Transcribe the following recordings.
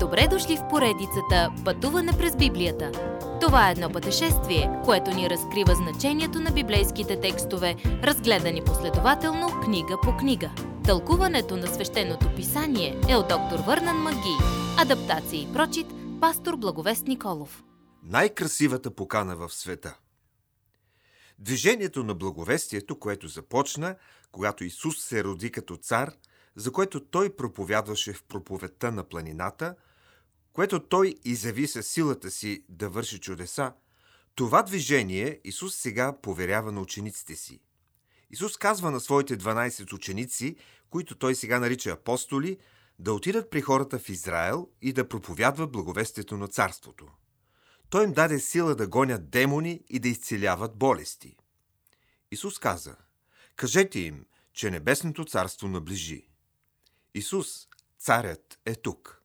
Добре дошли в поредицата Пътуване през Библията. Това е едно пътешествие, което ни разкрива значението на библейските текстове, разгледани последователно книга по книга. Тълкуването на свещеното писание е от доктор Върнан Маги. Адаптация и прочит, пастор Благовест Николов. Най-красивата покана в света. Движението на благовестието, което започна, когато Исус се роди като цар – за което той проповядваше в проповедта на планината, което той изяви със силата си да върши чудеса, това движение Исус сега поверява на учениците си. Исус казва на своите 12 ученици, които той сега нарича апостоли, да отидат при хората в Израел и да проповядва благовестието на царството. Той им даде сила да гонят демони и да изцеляват болести. Исус каза, кажете им, че небесното царство наближи. Исус, царят, е тук.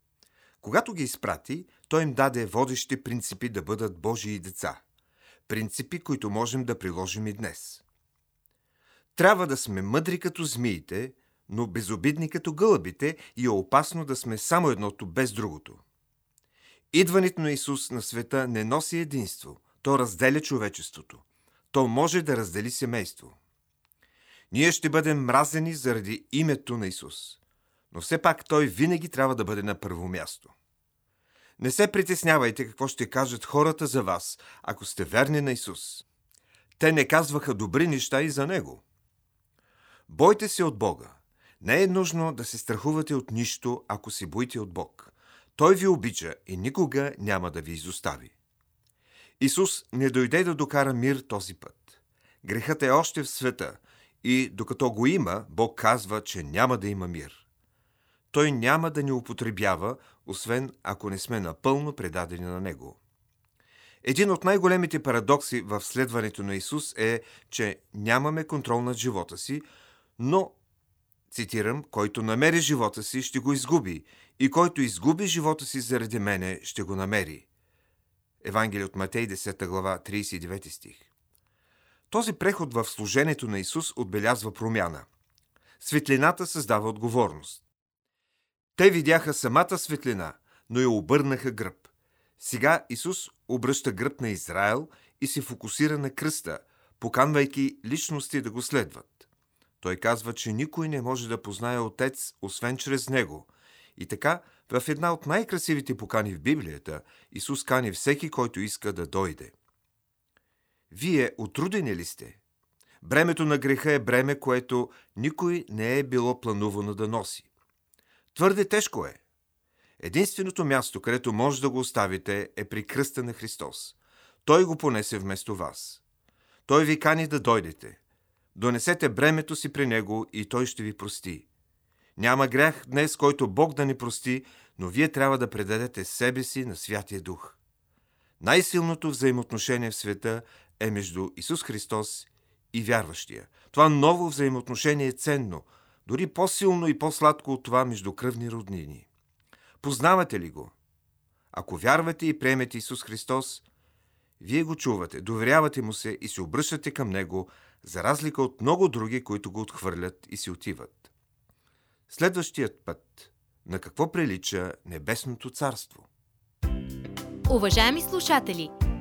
Когато ги изпрати, той им даде водещи принципи да бъдат Божии деца. Принципи, които можем да приложим и днес. Трябва да сме мъдри като змиите, но безобидни като гълъбите и е опасно да сме само едното без другото. Идването на Исус на света не носи единство, то разделя човечеството. То може да раздели семейство. Ние ще бъдем мразени заради името на Исус но все пак той винаги трябва да бъде на първо място. Не се притеснявайте какво ще кажат хората за вас, ако сте верни на Исус. Те не казваха добри неща и за Него. Бойте се от Бога. Не е нужно да се страхувате от нищо, ако се боите от Бог. Той ви обича и никога няма да ви изостави. Исус не дойде да докара мир този път. Грехът е още в света и докато го има, Бог казва, че няма да има мир той няма да ни употребява, освен ако не сме напълно предадени на Него. Един от най-големите парадокси в следването на Исус е, че нямаме контрол над живота си, но, цитирам, който намери живота си, ще го изгуби, и който изгуби живота си заради мене, ще го намери. Евангелие от Матей, 10 глава, 39 стих. Този преход в служението на Исус отбелязва промяна. Светлината създава отговорност. Те видяха самата светлина, но я обърнаха гръб. Сега Исус обръща гръб на Израел и се фокусира на кръста, поканвайки личности да го следват. Той казва, че никой не може да познае Отец, освен чрез Него. И така, в една от най-красивите покани в Библията, Исус кани всеки, който иска да дойде. Вие отрудени ли сте? Бремето на греха е бреме, което никой не е било планувано да носи. Твърде тежко е. Единственото място, където може да го оставите, е при кръста на Христос. Той го понесе вместо вас. Той ви кани да дойдете. Донесете бремето си при Него и Той ще ви прости. Няма грях днес, който Бог да ни прости, но вие трябва да предадете себе си на Святия Дух. Най-силното взаимоотношение в света е между Исус Христос и вярващия. Това ново взаимоотношение е ценно – дори по-силно и по-сладко от това между кръвни роднини. Познавате ли го? Ако вярвате и приемете Исус Христос, вие го чувате, доверявате му се и се обръщате към него, за разлика от много други, които го отхвърлят и си отиват. Следващият път. На какво прилича Небесното царство? Уважаеми слушатели!